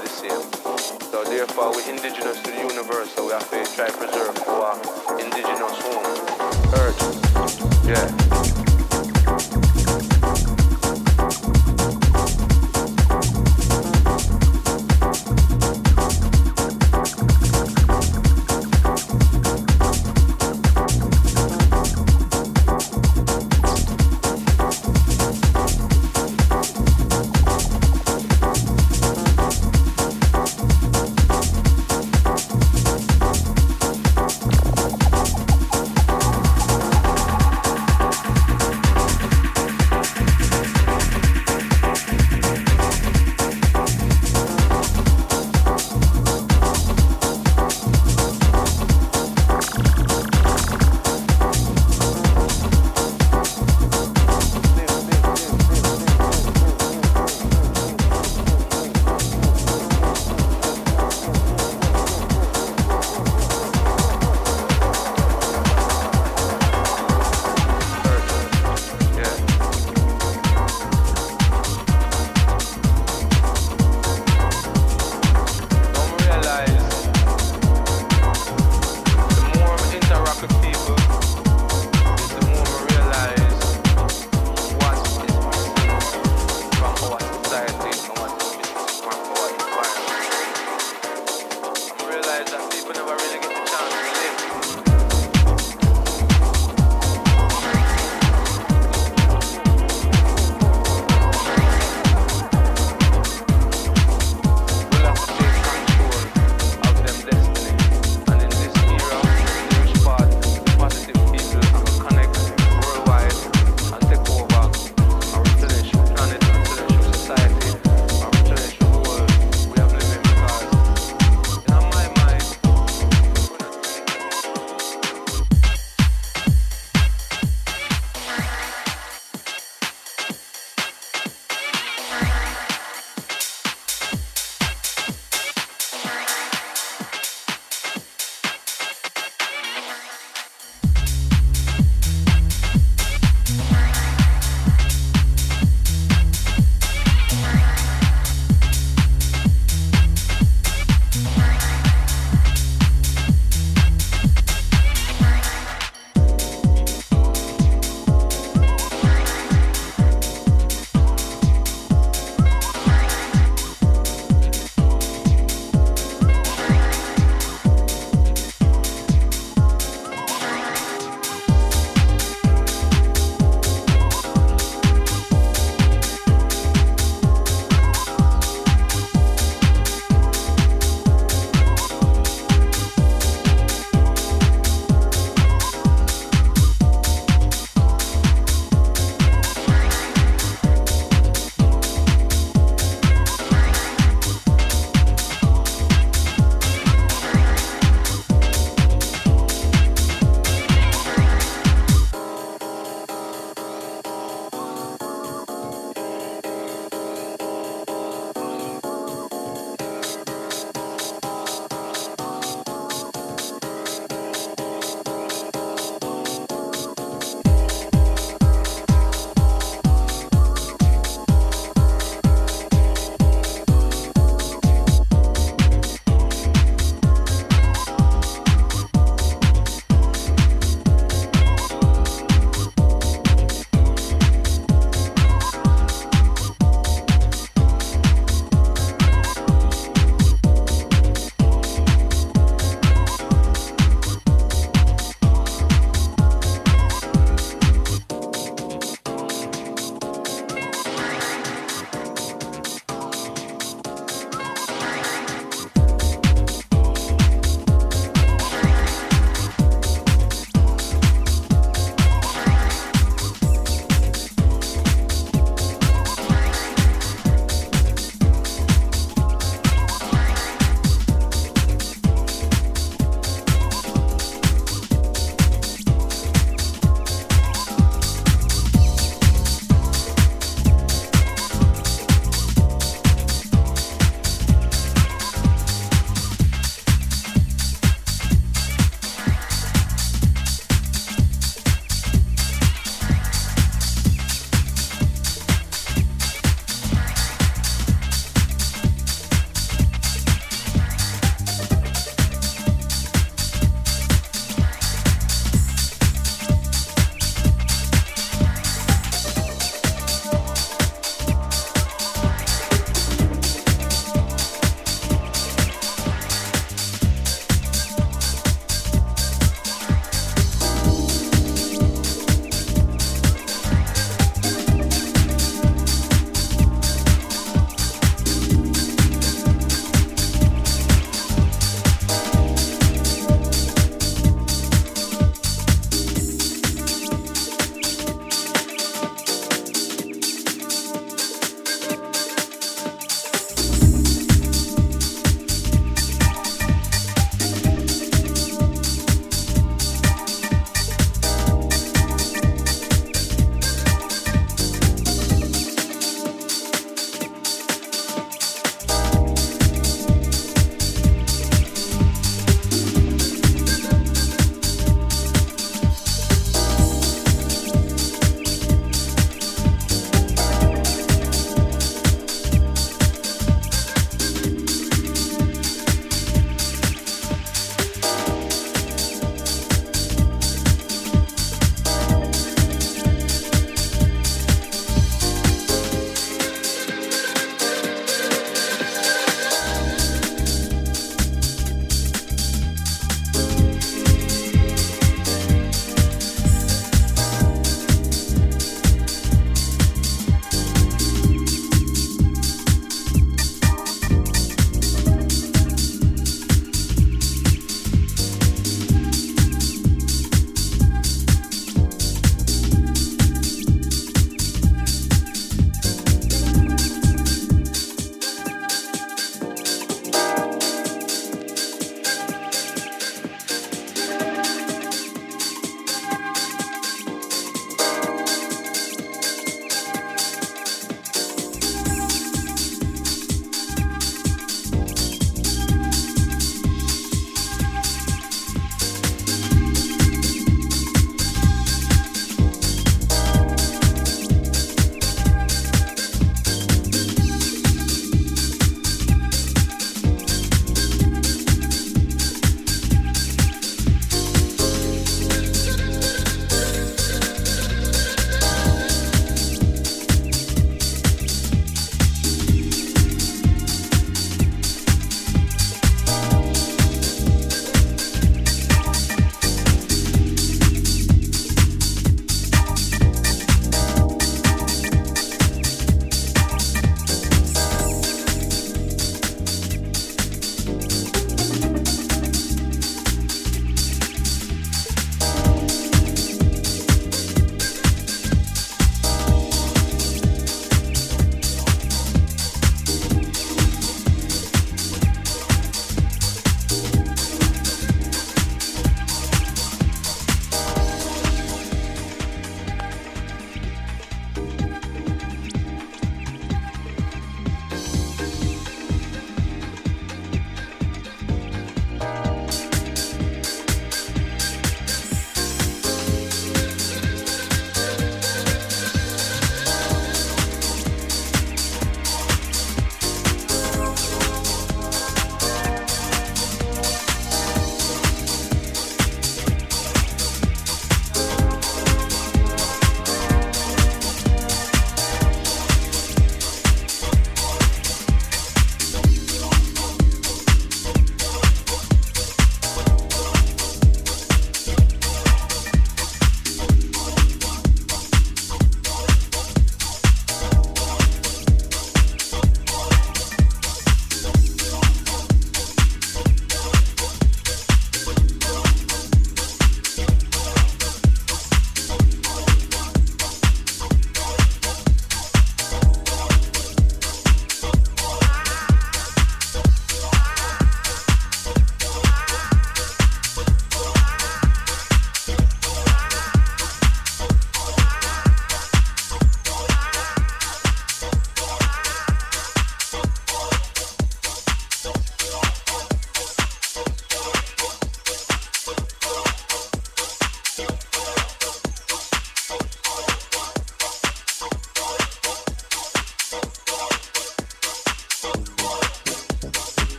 the same. So therefore, we're indigenous to the universe, so we have to try to preserve our indigenous home, Earth. Yeah.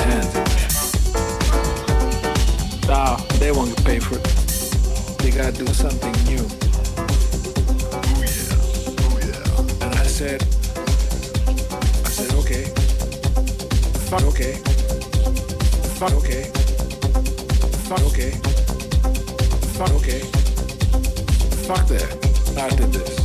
their hands they won't pay for it. They gotta do something new. Oh yeah, oh yeah. And I said, I said, okay, fuck, okay, fuck, okay, fuck, okay, fuck, okay, fuck that. I did this.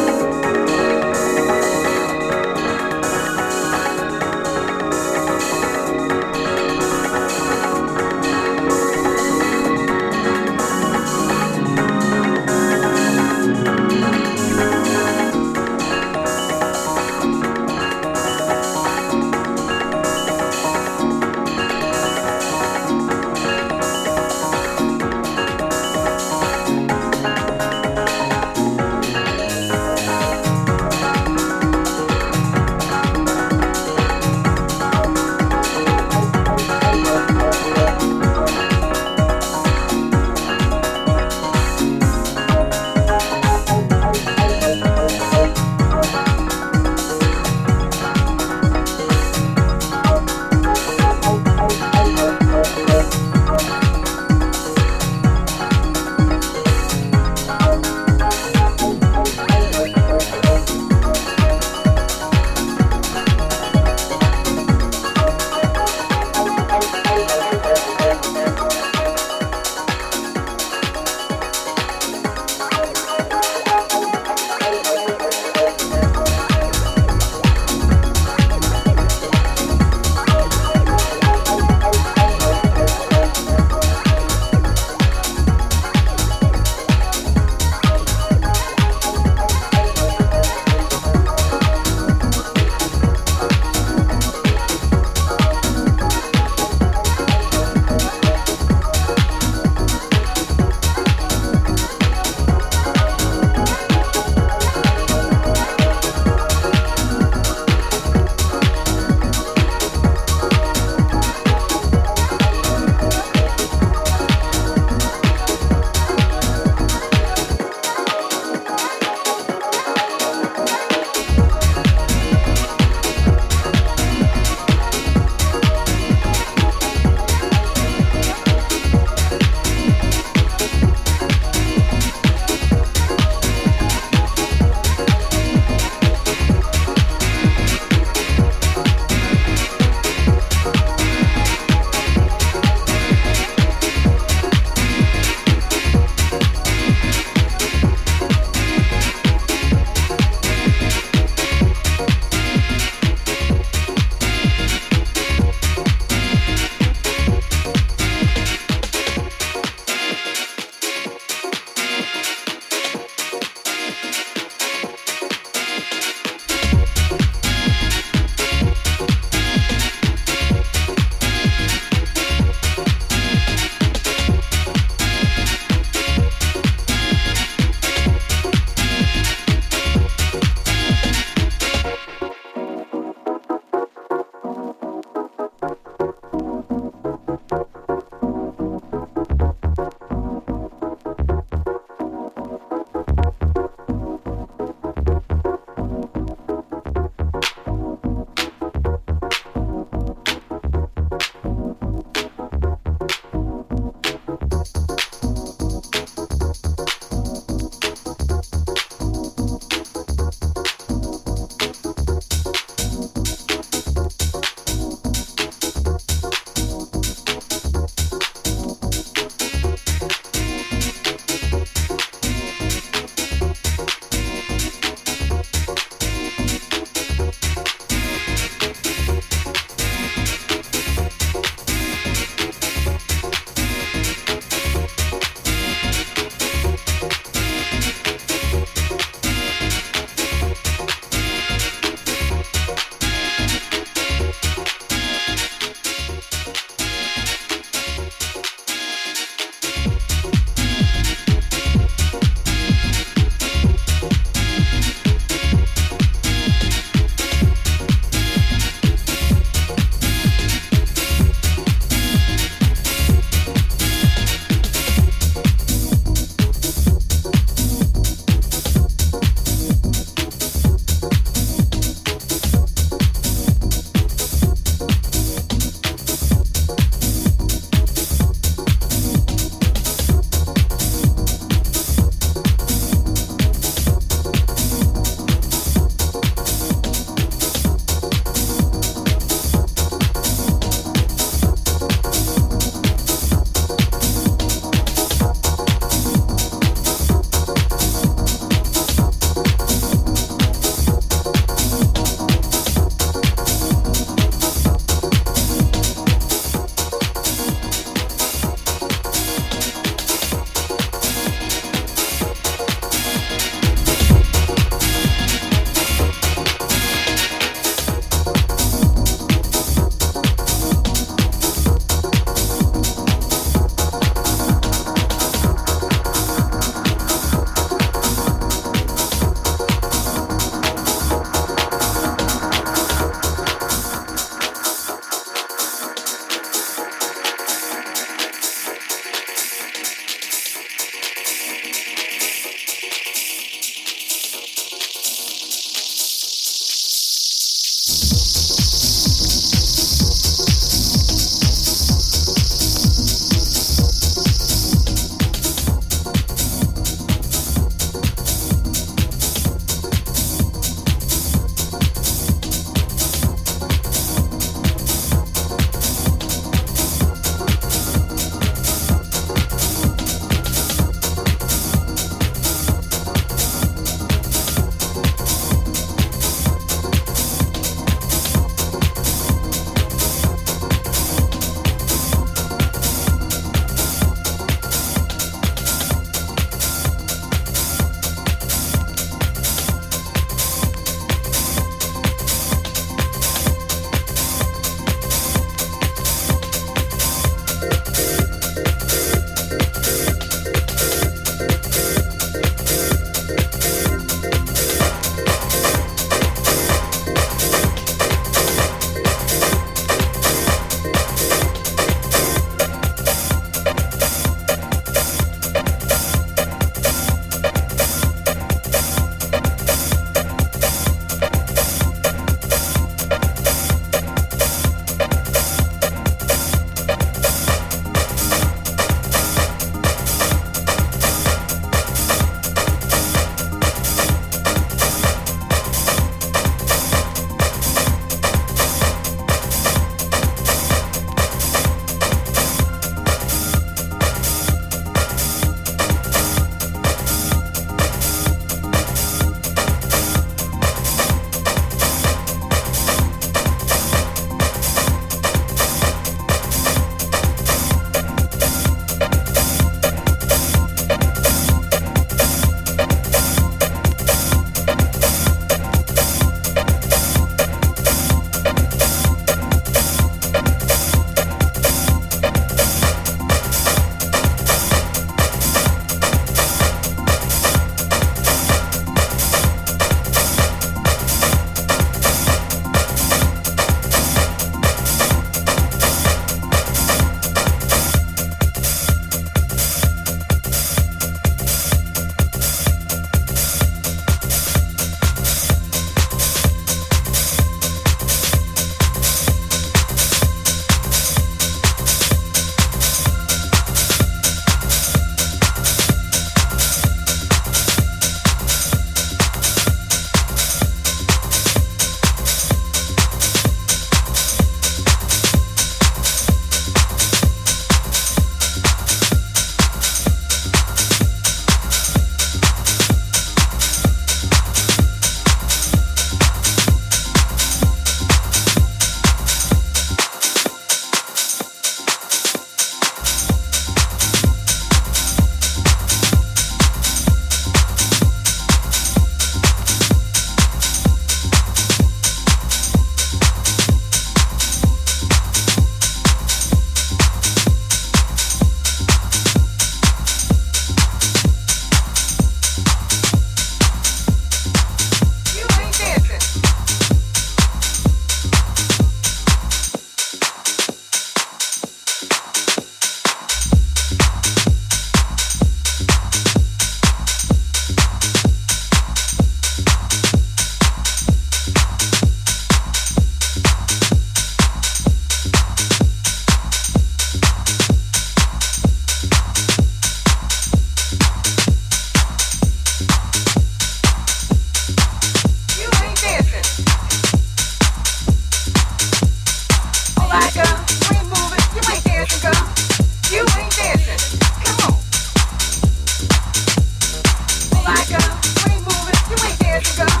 forgot.